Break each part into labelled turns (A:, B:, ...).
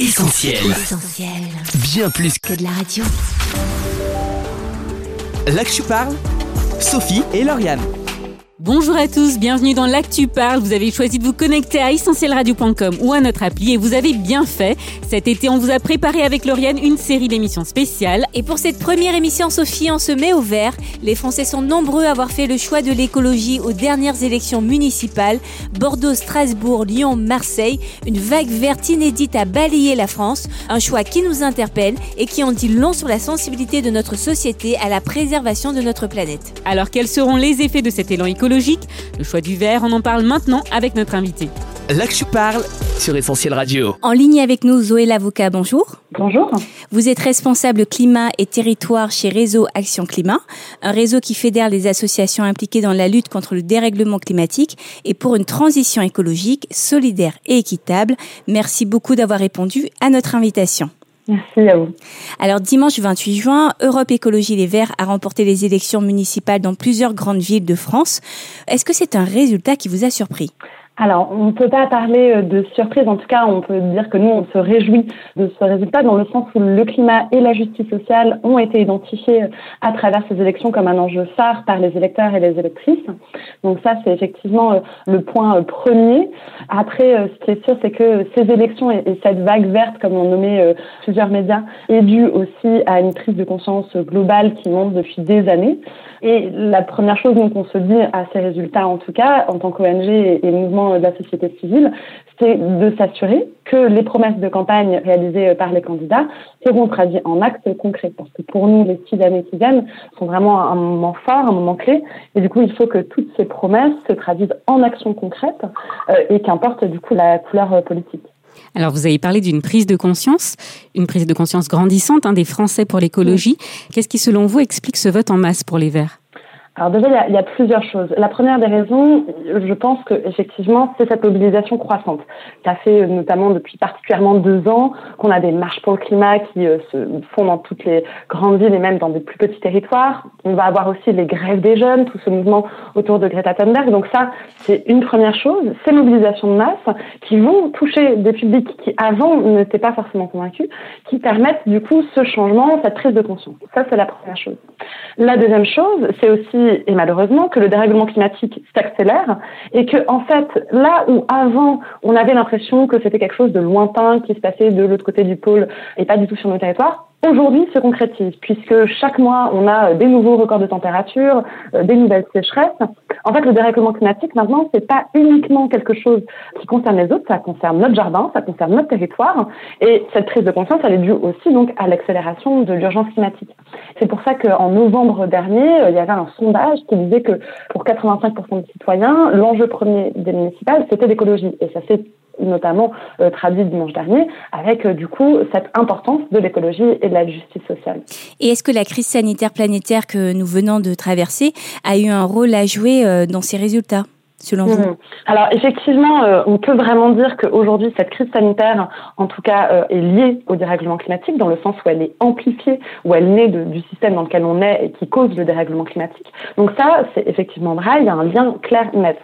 A: Essentiel.
B: Essentiel.
A: Bien plus
B: Que de la radio.
A: Là que tu parles, Sophie et Lauriane.
C: Bonjour à tous, bienvenue dans l'Actu Parle. Vous avez choisi de vous connecter à essentielradio.com ou à notre appli et vous avez bien fait. Cet été, on vous a préparé avec Lauriane une série d'émissions spéciales.
D: Et pour cette première émission, Sophie, on se met au vert. Les Français sont nombreux à avoir fait le choix de l'écologie aux dernières élections municipales. Bordeaux, Strasbourg, Lyon, Marseille. Une vague verte inédite a balayé la France. Un choix qui nous interpelle et qui en dit long sur la sensibilité de notre société à la préservation de notre planète.
C: Alors quels seront les effets de cet élan écologique? Le choix du vert, on en parle maintenant avec notre invité.
A: Là que tu parles sur Essentiel Radio.
D: En ligne avec nous, Zoé Lavocat, bonjour.
E: Bonjour.
D: Vous êtes responsable climat et territoire chez Réseau Action Climat, un réseau qui fédère les associations impliquées dans la lutte contre le dérèglement climatique et pour une transition écologique, solidaire et équitable. Merci beaucoup d'avoir répondu à notre invitation.
E: Merci.
D: Alors dimanche 28 juin, Europe Écologie Les Verts a remporté les élections municipales dans plusieurs grandes villes de France. Est-ce que c'est un résultat qui vous a surpris?
E: Alors, on ne peut pas parler euh, de surprise. En tout cas, on peut dire que nous, on se réjouit de ce résultat dans le sens où le climat et la justice sociale ont été identifiés à travers ces élections comme un enjeu phare par les électeurs et les électrices. Donc ça, c'est effectivement euh, le point euh, premier. Après, euh, ce qui est sûr, c'est que ces élections et cette vague verte, comme l'ont nommé plusieurs médias, est due aussi à une prise de conscience globale qui monte depuis des années. Et la première chose qu'on se dit à ces résultats, en tout cas, en tant qu'ONG et, et mouvement de la société civile, c'est de s'assurer que les promesses de campagne réalisées par les candidats seront traduites en actes concrets. Parce que pour nous, les six années qui viennent sont vraiment un moment fort, un moment clé. Et du coup, il faut que toutes ces promesses se traduisent en actions concrètes euh, et qu'importe du coup la couleur euh, politique.
C: Alors vous avez parlé d'une prise de conscience, une prise de conscience grandissante hein, des Français pour l'écologie. Qu'est-ce qui selon vous explique ce vote en masse pour les Verts?
E: Alors déjà, il y, a, plusieurs choses. La première des raisons, je pense que effectivement, c'est cette mobilisation croissante. Ça fait euh, notamment depuis particulièrement deux ans qu'on a des marches pour le climat qui euh, se font dans toutes les grandes villes et même dans des plus petits territoires. On va avoir aussi les grèves des jeunes, tout ce mouvement autour de Greta Thunberg. Donc ça, c'est une première chose. Ces mobilisations de masse qui vont toucher des publics qui avant n'étaient pas forcément convaincus, qui permettent du coup ce changement, cette prise de conscience. Ça, c'est la première chose. La deuxième chose, c'est aussi et malheureusement que le dérèglement climatique s'accélère et que en fait là où avant on avait l'impression que c'était quelque chose de lointain qui se passait de l'autre côté du pôle et pas du tout sur nos territoires aujourd'hui se concrétise, puisque chaque mois, on a des nouveaux records de température, euh, des nouvelles sécheresses. En fait, le dérèglement climatique, maintenant, c'est pas uniquement quelque chose qui concerne les autres, ça concerne notre jardin, ça concerne notre territoire. Et cette prise de conscience, elle est due aussi donc à l'accélération de l'urgence climatique. C'est pour ça qu'en novembre dernier, euh, il y avait un sondage qui disait que pour 85% des citoyens, l'enjeu premier des municipales, c'était l'écologie. Et ça s'est notamment euh, traduit dimanche dernier, avec euh, du coup cette importance de l'écologie et de la justice sociale.
D: Et est-ce que la crise sanitaire planétaire que nous venons de traverser a eu un rôle à jouer euh, dans ces résultats?
E: Mhm. Alors effectivement, euh, on peut vraiment dire qu'aujourd'hui, cette crise sanitaire, en tout cas, euh, est liée au dérèglement climatique, dans le sens où elle est amplifiée, où elle naît du système dans lequel on est et qui cause le dérèglement climatique. Donc ça, c'est effectivement vrai, il y a un lien clair et net.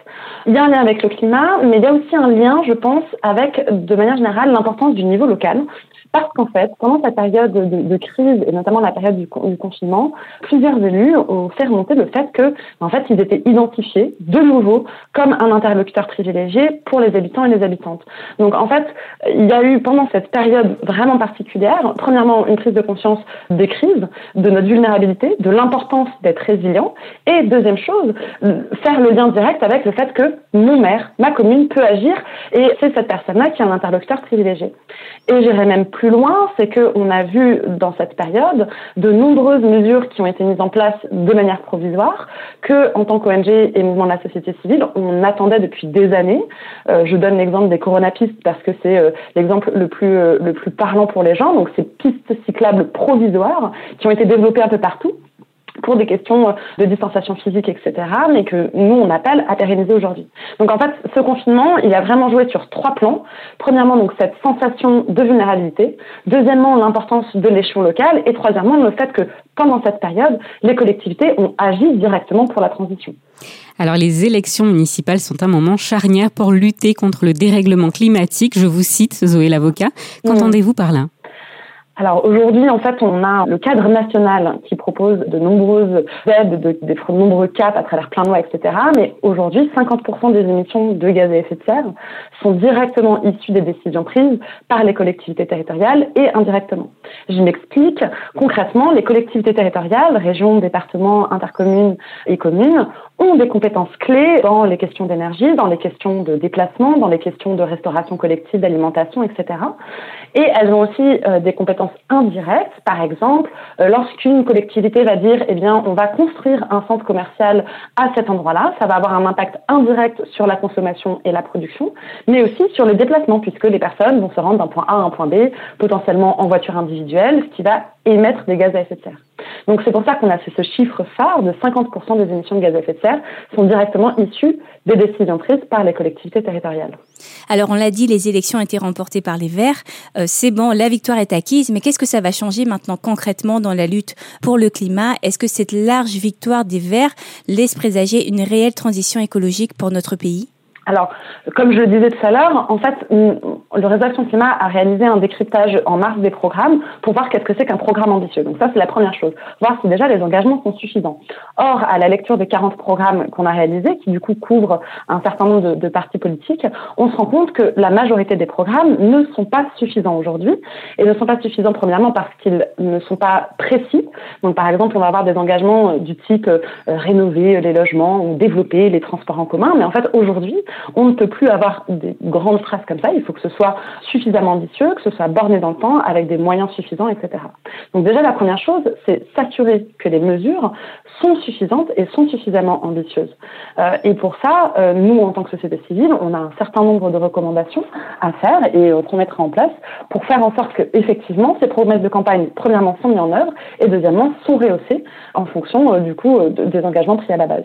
E: Il y a un lien avec le climat, mais il y a aussi un lien, je pense, avec, de manière générale, l'importance du niveau local. Parce qu'en fait, pendant cette période de, crise, et notamment la période du, confinement, plusieurs élus ont fait remonter le fait que, en fait, ils étaient identifiés de nouveau comme un interlocuteur privilégié pour les habitants et les habitantes. Donc, en fait, il y a eu pendant cette période vraiment particulière, premièrement, une prise de conscience des crises, de notre vulnérabilité, de l'importance d'être résilient, et deuxième chose, faire le lien direct avec le fait que mon maire, ma commune peut agir, et c'est cette personne-là qui est un interlocuteur privilégié. Et j'irais même loin, c'est qu'on a vu dans cette période de nombreuses mesures qui ont été mises en place de manière provisoire, que en tant qu'ONG et mouvement de la société civile, on attendait depuis des années. Euh, je donne l'exemple des coronapistes parce que c'est euh, l'exemple le plus euh, le plus parlant pour les gens. Donc ces pistes cyclables provisoires qui ont été développées un peu partout pour des questions de distanciation physique, etc., mais que nous, on appelle à pérenniser aujourd'hui. Donc en fait, ce confinement, il a vraiment joué sur trois plans. Premièrement, donc cette sensation de vulnérabilité. Deuxièmement, l'importance de l'échelon local. Et troisièmement, le fait que pendant cette période, les collectivités ont agi directement pour la transition.
C: Alors les élections municipales sont un moment charnière pour lutter contre le dérèglement climatique. Je vous cite, Zoé l'avocat. Qu'entendez-vous par là?
E: Alors aujourd'hui, en fait, on a le cadre national qui propose de nombreuses aides, de, nombreux caps à travers plein de lois, etc. Mais aujourd'hui, 50% des émissions de gaz à effet de serre sont directement issues des décisions prises par les collectivités territoriales et indirectement. Je m'explique. Concrètement, les collectivités territoriales, régions, départements, intercommunes et communes ont des compétences clés dans les questions d'énergie, dans les questions de déplacement, dans les questions de restauration collective, d'alimentation, etc. Et elles ont aussi euh, des compétences indirectes. Par exemple, euh, lorsqu'une collectivité va dire, eh bien, on va construire un centre commercial à cet endroit-là, ça va avoir un impact indirect sur la consommation et la production, mais aussi sur le déplacement, puisque les personnes vont se rendre d'un point A à un point B, potentiellement en voiture individuelle, ce qui va émettre des gaz à effet de serre. Donc c'est pour ça qu'on a fait ce chiffre phare de 50% des émissions de gaz à effet de serre sont directement issues des décisions prises par les collectivités territoriales.
D: Alors on l'a dit, les élections été remportées par les Verts. Euh, c'est bon, la victoire est acquise, mais qu'est-ce que ça va changer maintenant concrètement dans la lutte pour le climat? Est-ce que cette large victoire des Verts laisse présager une réelle transition écologique pour notre pays?
E: Alors, comme je le disais tout à l'heure, en fait, le réseau Climat a réalisé un décryptage en mars des programmes pour voir qu'est-ce que c'est qu'un programme ambitieux. Donc ça, c'est la première chose. Voir si déjà les engagements sont suffisants. Or, à la lecture des 40 programmes qu'on a réalisés, qui du coup couvrent un certain nombre de, de, partis politiques, on se rend compte que la majorité des programmes ne sont pas suffisants aujourd'hui. Et ne sont pas suffisants premièrement parce qu'ils ne sont pas précis. Donc par exemple, on va avoir des engagements du type euh, rénover les logements ou développer les transports en commun. Mais en fait, aujourd'hui, on ne peut plus avoir des grandes phrases comme ça. Il faut que ce soit suffisamment ambitieux, que ce soit borné dans le temps, avec des moyens suffisants, etc. Donc déjà, la première chose, c'est s'assurer que les mesures sont suffisantes et sont suffisamment ambitieuses. Euh, et pour ça, euh, nous, en tant que société civile, on a un certain nombre de recommandations à faire et euh, qu'on mettra en place pour faire en sorte que, effectivement, ces promesses de campagne, premièrement, sont mises en œuvre et deuxièmement, sont rehaussées en fonction, du coup, des engagements pris à la base.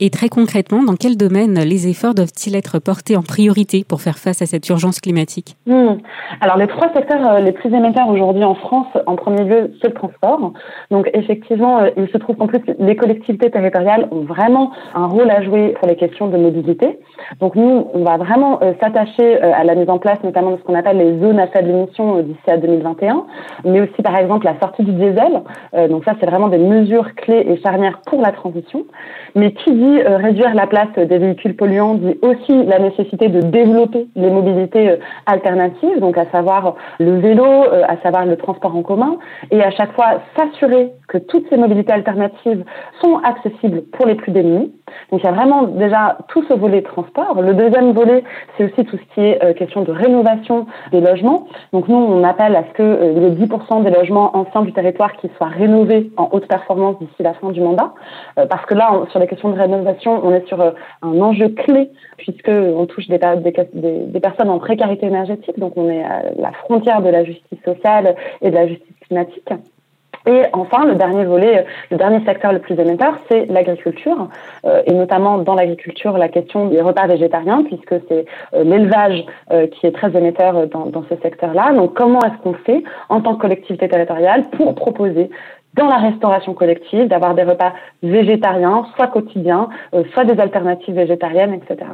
C: Et très concrètement, dans quel domaine les efforts doivent-ils être portés en priorité pour faire face à cette urgence climatique?
E: Hmm. Alors les trois secteurs euh, les plus émetteurs aujourd'hui en France, en premier lieu, c'est le transport. Donc effectivement, euh, il se trouve qu'en plus les collectivités territoriales ont vraiment un rôle à jouer sur les questions de mobilité. Donc nous, on va vraiment euh, s'attacher à la mise en place notamment de ce qu'on appelle les zones à faible émission d'ici à 2021, mais aussi par exemple la sortie du diesel. donc ça, c'est vraiment des mesures clés et charnières pour la transition. Mais qui dit euh, réduire la place des véhicules polluants dit aussi la nécessité de développer les mobilités euh, alternatives, donc à savoir le vélo, euh, à savoir le transport en commun, et à chaque fois s'assurer que toutes ces mobilités alternatives sont accessibles pour les plus démunis. Donc il y a vraiment déjà tout ce volet transport. Le deuxième volet, c'est aussi tout ce qui est question de rénovation des logements. Donc nous, on appelle à ce que les 10% des logements anciens du territoire qui soient rénovés en haute performance d'ici la fin du mandat, parce que là, sur les questions rénovation, on est sur euh, un enjeu clé puisque on touche des, personnes en précarité énergétique, donc on est à la frontière de la justice sociale et de la justice climatique. Et enfin, le dernier volet, le dernier secteur le plus émetteur, c'est l'agriculture, euh, et notamment dans l'agriculture, la question des repas végétariens, puisque c'est euh, l'élevage qui est très émetteur dans, dans ce secteur-là. Donc, comment est-ce qu'on fait en tant que collectivité territoriale pour proposer dans la restauration collective, d'avoir des repas végétariens, soit quotidiens, euh, soit des alternatives végétariennes, etc.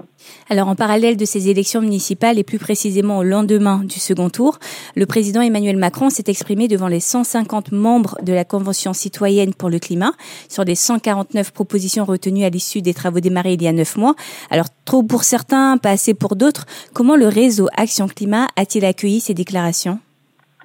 D: Alors en parallèle de ces élections municipales et plus précisément au lendemain du second tour, le président Emmanuel Macron s'est exprimé devant les 150 membres de la Convention citoyenne pour le climat sur les 149 propositions retenues à l'issue des travaux démarrés il y a neuf mois. Alors trop pour certains, pas assez pour d'autres. Comment le réseau Action Climat a-t-il accueilli ces déclarations?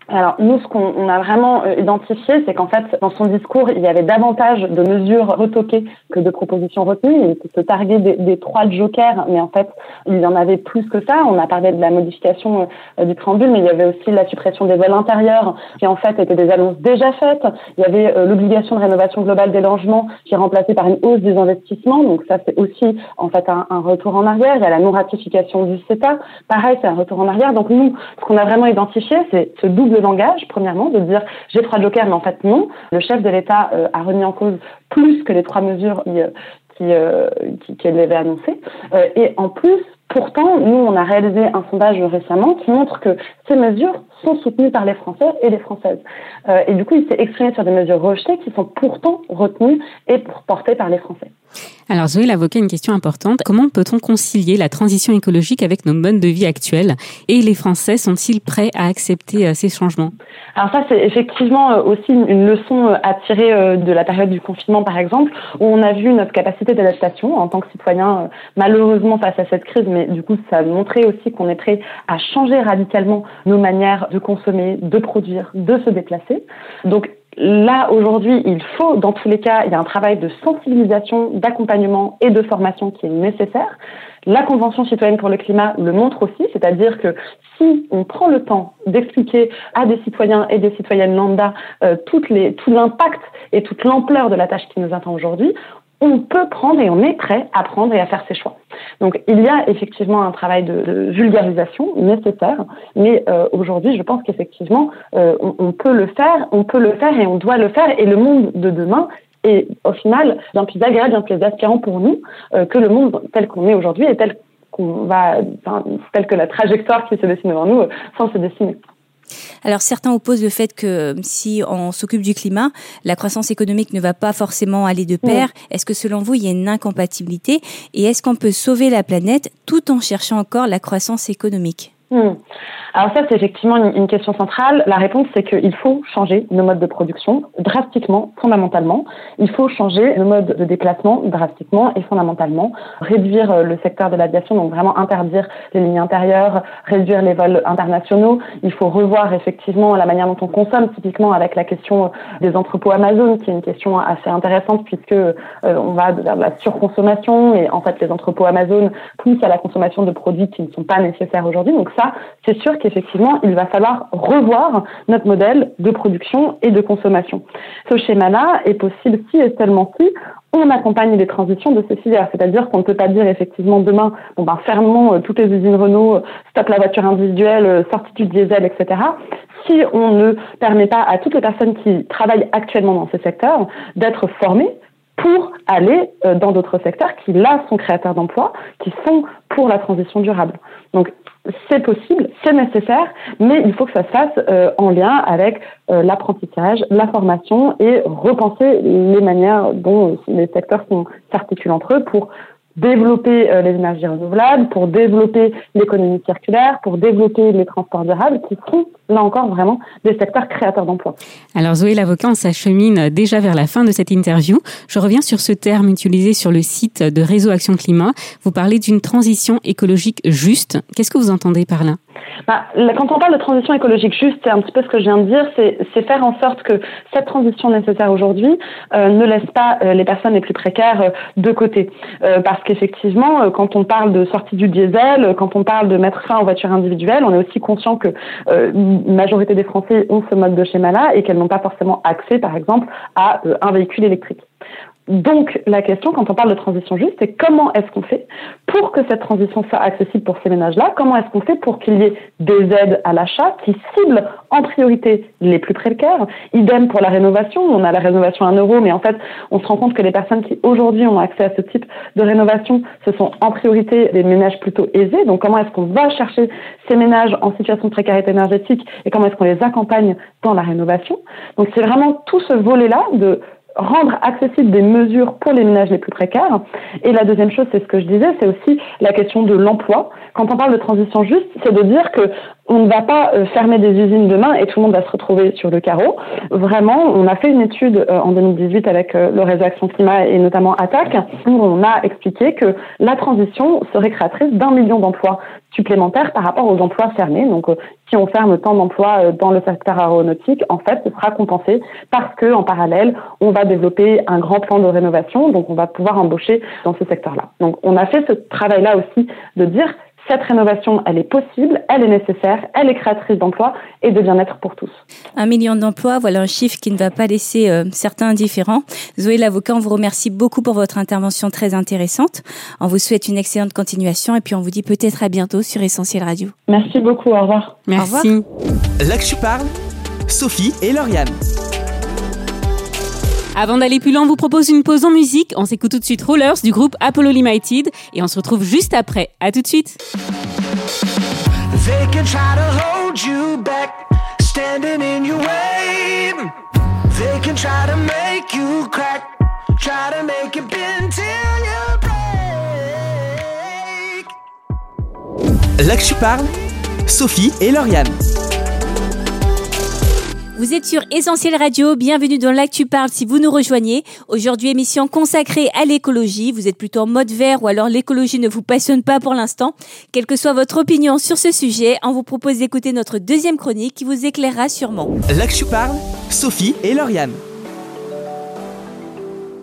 E: Alors nous, ce qu'on a vraiment euh, identifié, c'est qu'en fait, dans son discours, il y avait davantage de mesures retoquées que de propositions retenues. Il se targuait des, des, trois jokers, mais en fait, il y en avait plus que ça. On a parlé de la modification euh, du préambule, mais il y avait aussi la suppression des vols intérieurs, qui en fait étaient des annonces déjà faites. Il y avait euh, l'obligation de rénovation globale des logements, qui est remplacée par une hausse des investissements. Donc ça, c'est aussi en fait un, un, retour en arrière. Il y a la non-ratification du CETA. Pareil, c'est un retour en arrière. Donc nous, ce qu'on a vraiment identifié, c'est ce double le langage, premièrement, de dire j'ai trois jokers, mais en fait non. Le chef de l'État a remis en cause plus que les trois mesures qui, qui, qu'elle avait annoncées. et en plus, Pourtant, nous, on a réalisé un sondage récemment qui montre que ces mesures sont soutenues par les Français et les Françaises. Euh, et du coup, il s'est exprimé sur des mesures rejetées qui sont pourtant retenues et portées par les Français.
C: Alors Zoé l'avocat, une question importante. Comment peut-on concilier la transition écologique avec nos modes de vie actuels? Et les Français sont-ils prêts à accepter euh, ces changements?
E: Alors ça, c'est effectivement euh, aussi une leçon à tirer de la période du confinement, par exemple, où on a vu notre capacité d'adaptation en tant que citoyen, malheureusement face à cette crise, mais du coup, ça a montré aussi qu'on est prêt à changer radicalement nos manières de consommer, de produire, de se déplacer. Donc Là, aujourd'hui, il faut, dans tous les cas, il y a un travail de sensibilisation, d'accompagnement et de formation qui est nécessaire. La Convention citoyenne pour le climat le montre aussi, c'est-à-dire que si on prend le temps d'expliquer à des citoyens et des citoyennes lambda euh, tout l'impact et toute l'ampleur de la tâche qui nous attend aujourd'hui, on peut prendre et on est prêt à prendre et à faire ses choix. Donc il y a effectivement un travail de, vulgarisation nécessaire, mais euh, aujourd'hui je pense qu'effectivement euh, on, peut le faire, on peut le faire et on doit le faire et le monde de demain est au final bien plus agréable, bien plus aspirant pour nous euh, que le monde tel qu'on est aujourd'hui et tel qu'on va, tel que la trajectoire qui se dessine devant nous sans se dessiner.
D: Alors certains opposent le fait que euh, si on s'occupe du climat, la croissance économique ne va pas forcément aller de pair. Est-ce que selon vous, il y a une incompatibilité? Et est-ce qu'on peut sauver la planète tout en cherchant encore la croissance économique?
E: Hmm. Alors ça, c'est effectivement une, question centrale. La réponse, c'est qu'il faut changer nos modes de production drastiquement, fondamentalement. Il faut changer nos modes de déplacement drastiquement et fondamentalement. Réduire euh, le secteur de l'aviation, donc vraiment interdire les lignes intérieures, réduire les vols internationaux. Il faut revoir effectivement la manière dont on consomme, typiquement avec la question des entrepôts Amazon, qui est une question assez intéressante puisque euh, on va vers la surconsommation et en fait les entrepôts Amazon poussent à la consommation de produits qui ne sont pas nécessaires aujourd'hui. Ça, c'est sûr effectivement, il va falloir revoir notre modèle de production et de consommation. Ce schéma-là est possible si et seulement si on accompagne les transitions de ces filières. C'est-à-dire qu'on ne peut pas dire effectivement demain, bon ben fermons euh, toutes les usines Renault, stop la voiture individuelle, euh, sortie du diesel, etc. Si on ne permet pas à toutes les personnes qui travaillent actuellement dans ce secteur d'être formées pour aller euh, dans d'autres secteurs qui là sont créateurs d'emplois, qui sont pour la transition durable. Donc c'est possible, c'est nécessaire, mais il faut que ça se fasse euh, en lien avec euh, l'apprentissage, la formation et repenser les manières dont les secteurs s'articulent entre eux pour développer euh, les énergies renouvelables, pour développer l'économie circulaire, pour développer les transports durables, qui sont là encore vraiment des secteurs créateurs d'emplois.
C: Alors Zoé l'avocat, on s'achemine déjà vers la fin de cette interview. Je reviens sur ce terme utilisé sur le site de Réseau Action Climat. Vous parlez d'une transition écologique juste. Qu'est-ce que vous entendez par là?
E: Bah, quand on parle de transition écologique juste, c'est un petit peu ce que je viens de dire, c'est faire en sorte que cette transition nécessaire aujourd'hui euh, ne laisse pas euh, les personnes les plus précaires euh, de côté. parce qu'effectivement, quand on parle de sortie du diesel, quand on parle de mettre fin aux voitures individuelles, on est aussi conscient que une majorité des Français ont ce mode de schéma-là et qu'elles n'ont pas forcément accès, par exemple, à un véhicule électrique. Donc, la question, quand on parle de transition juste, c'est comment est-ce qu'on fait pour que cette transition soit accessible pour ces ménages-là? Comment est-ce qu'on fait pour qu'il y ait des aides à l'achat qui ciblent en priorité les plus précaires? Idem pour la rénovation. On a la rénovation à un euro, mais en fait, on se rend compte que les personnes qui aujourd'hui ont accès à ce type de rénovation, ce sont en priorité des ménages plutôt aisés. Donc, comment est-ce qu'on va chercher ces ménages en situation de précarité énergétique et comment est-ce qu'on les accompagne dans la rénovation? Donc, c'est vraiment tout ce volet-là de rendre accessibles des mesures pour les ménages les plus précaires. Et la deuxième chose, c'est ce que je disais, c'est aussi la question de l'emploi. Quand on parle de transition juste, c'est de dire que on ne va pas euh, fermer des usines demain et tout le monde va se retrouver sur le carreau. Vraiment, on a fait une étude euh, en 2018 avec euh, le réseau Action Climat et notamment Attac où on a expliqué que la transition serait créatrice d'un million d'emplois supplémentaires par rapport aux emplois fermés. Donc, si on ferme tant d'emplois dans le secteur aéronautique, en fait, ce sera compensé parce que, en parallèle, on va développer un grand plan de rénovation. Donc, on va pouvoir embaucher dans ce secteur-là. Donc, on a fait ce travail-là aussi de dire cette rénovation, elle est possible, elle est nécessaire, elle est créatrice d'emplois et de bien-être pour tous.
D: Un million d'emplois, voilà un chiffre qui ne va pas laisser euh, certains indifférents. Zoé l'avocat, on vous remercie beaucoup pour votre intervention très intéressante. On vous souhaite une excellente continuation et puis on vous dit peut-être à bientôt sur Essentiel Radio.
E: Merci beaucoup, au revoir.
C: Merci.
A: Là que tu parles Sophie et Lauriane.
C: Avant d'aller plus loin, on vous propose une pause en musique. On s'écoute tout de suite Rollers du groupe Apollo Limited et on se retrouve juste après. À tout de suite.
B: They can try to hold you back, standing in your way. They can try to make you crack, try to make you bend till you break.
A: Là que tu parles, Sophie et Lauriane.
D: Vous êtes sur Essentiel Radio, bienvenue dans l'Actu Parle si vous nous rejoignez. Aujourd'hui, émission consacrée à l'écologie. Vous êtes plutôt en mode vert ou alors l'écologie ne vous passionne pas pour l'instant. Quelle que soit votre opinion sur ce sujet, on vous propose d'écouter notre deuxième chronique qui vous éclairera sûrement.
A: Là que tu parles, Sophie et Lauriane.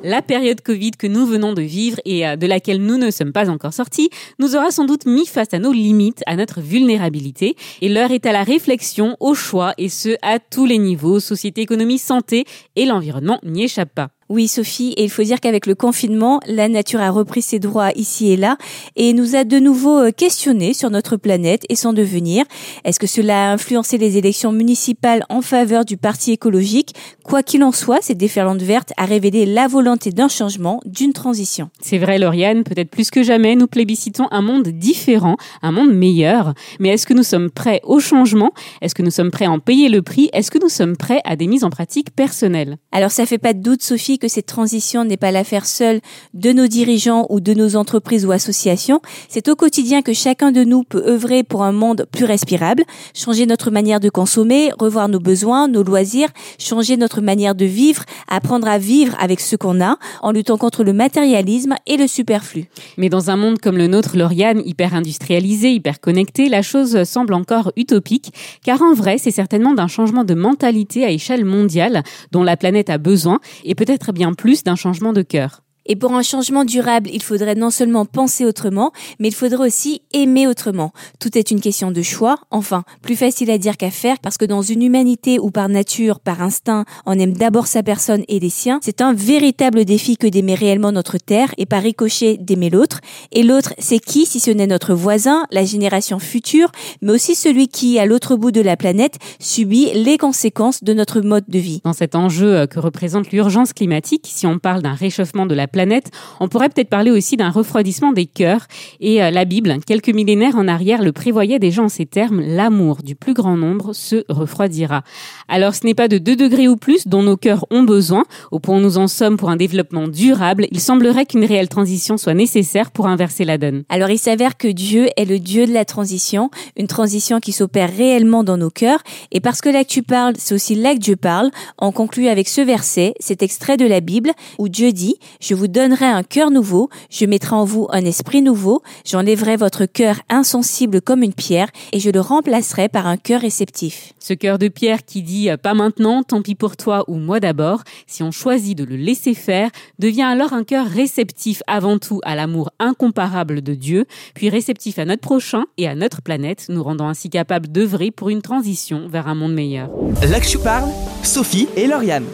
C: La période Covid que nous venons de vivre et euh, de laquelle nous ne sommes pas encore sortis nous aura sans doute mis face à nos limites, à notre vulnérabilité. Et l'heure est à la réflexion, au choix, et ce, à tous les niveaux, société, économie, santé, et l'environnement n'y échappe pas.
D: Oui, Sophie, et il faut dire qu'avec le confinement, la nature a repris ses droits ici et là et nous a de nouveau euh, questionné sur notre planète et son devenir. Est-ce que cela a influencé les élections municipales en faveur du parti écologique? Quoi qu'il en soit, cette déferlante verte a révélé la volonté d'un changement, d'une transition.
C: C'est vrai, Lauriane, peut-être plus que jamais, nous plébiscitons un monde différent, un monde meilleur. Mais est-ce que nous sommes prêts au changement? Est-ce que nous sommes prêts à en payer le prix? Est-ce que nous sommes prêts à des mises en pratique personnelles?
D: Alors ça fait pas de doute, Sophie, que cette transition n'est pas l'affaire seule de nos dirigeants ou de nos entreprises ou associations. C'est au quotidien que chacun de nous peut œuvrer pour un monde plus respirable, changer notre manière de consommer, revoir nos besoins, nos loisirs, changer notre manière de vivre, apprendre à vivre avec ce qu'on a, en luttant contre le matérialisme et le superflu.
C: Mais dans un monde comme le nôtre, Lauriane, hyper industrialisé, hyper connecté, la chose semble encore utopique, car en vrai, c'est certainement d'un changement de mentalité à échelle mondiale dont la planète a besoin, et peut-être bien plus d'un changement de cœur.
D: Et pour un changement durable, il faudrait non seulement penser autrement, mais il faudrait aussi aimer autrement. Tout est une question de choix, enfin, plus facile à dire qu'à faire, parce que dans une humanité où par nature, par instinct, on aime d'abord sa personne et les siens, c'est un véritable défi que d'aimer réellement notre terre et par ricochet d'aimer l'autre. Et l'autre, c'est qui si ce n'est notre voisin, la génération future, mais aussi celui qui, à l'autre bout de la planète, subit les conséquences de notre mode de vie.
C: Dans cet enjeu euh, que représente l'urgence climatique, si on parle d'un réchauffement de la planète, on pourrait peut-être parler aussi d'un refroidissement des cœurs. Et euh, la Bible, quelques millénaires en arrière, le prévoyait déjà en ces termes, l'amour du plus grand nombre se refroidira. Alors ce n'est pas de 2 degrés ou plus dont nos cœurs ont besoin, au point où nous en sommes pour un développement durable, il semblerait qu'une réelle transition soit nécessaire pour inverser la donne.
D: Alors il s'avère que Dieu est le Dieu de la transition, une transition qui s'opère réellement dans nos cœurs. Et parce que là que tu parles, c'est aussi là que Dieu parle, on conclut avec ce verset, cet extrait de la Bible, où Dieu dit, je vous donnerai un cœur nouveau, je mettrai en vous un esprit nouveau, j'enlèverai votre cœur insensible comme une pierre, et je le remplacerai par un cœur réceptif.
C: Ce cœur de pierre qui dit euh, pas maintenant, tant pis pour toi ou moi d'abord, si on choisit de le laisser faire, devient alors un cœur réceptif avant tout à l'amour incomparable de Dieu, puis réceptif à notre prochain et à notre planète, nous rendant ainsi capables d'œuvrer pour une transition vers un monde meilleur.
A: Là que tu parles, Sophie et Lauriane.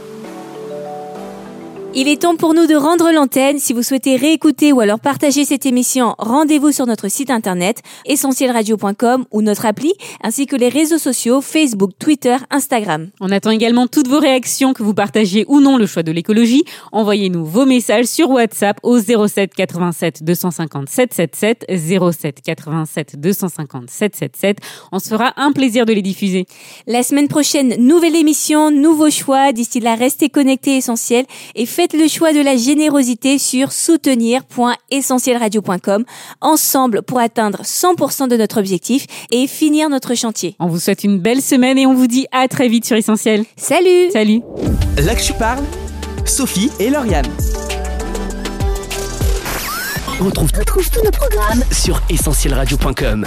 D: Il est temps pour nous de rendre l'antenne. Si vous souhaitez réécouter ou alors partager cette émission, rendez-vous sur notre site internet essentielradio.com ou notre appli, ainsi que les réseaux sociaux Facebook, Twitter, Instagram.
C: On attend également toutes vos réactions, que vous partagiez ou non le choix de l'écologie. Envoyez-nous vos messages sur WhatsApp au 07 87 250 777 07 87 250 777. On se fera un plaisir de les diffuser.
D: La semaine prochaine, nouvelle émission, nouveaux choix. D'ici là, restez connectés essentiels et faites le choix de la générosité sur soutenir.essentielradio.com ensemble pour atteindre 100% de notre objectif et finir notre chantier.
C: On vous souhaite une belle semaine et on vous dit à très vite sur Essentiel.
D: Salut
C: Salut
A: Là que tu parles, Sophie et Lauriane. On retrouve,
F: Retrouve tous nos programmes
A: sur essentielradio.com.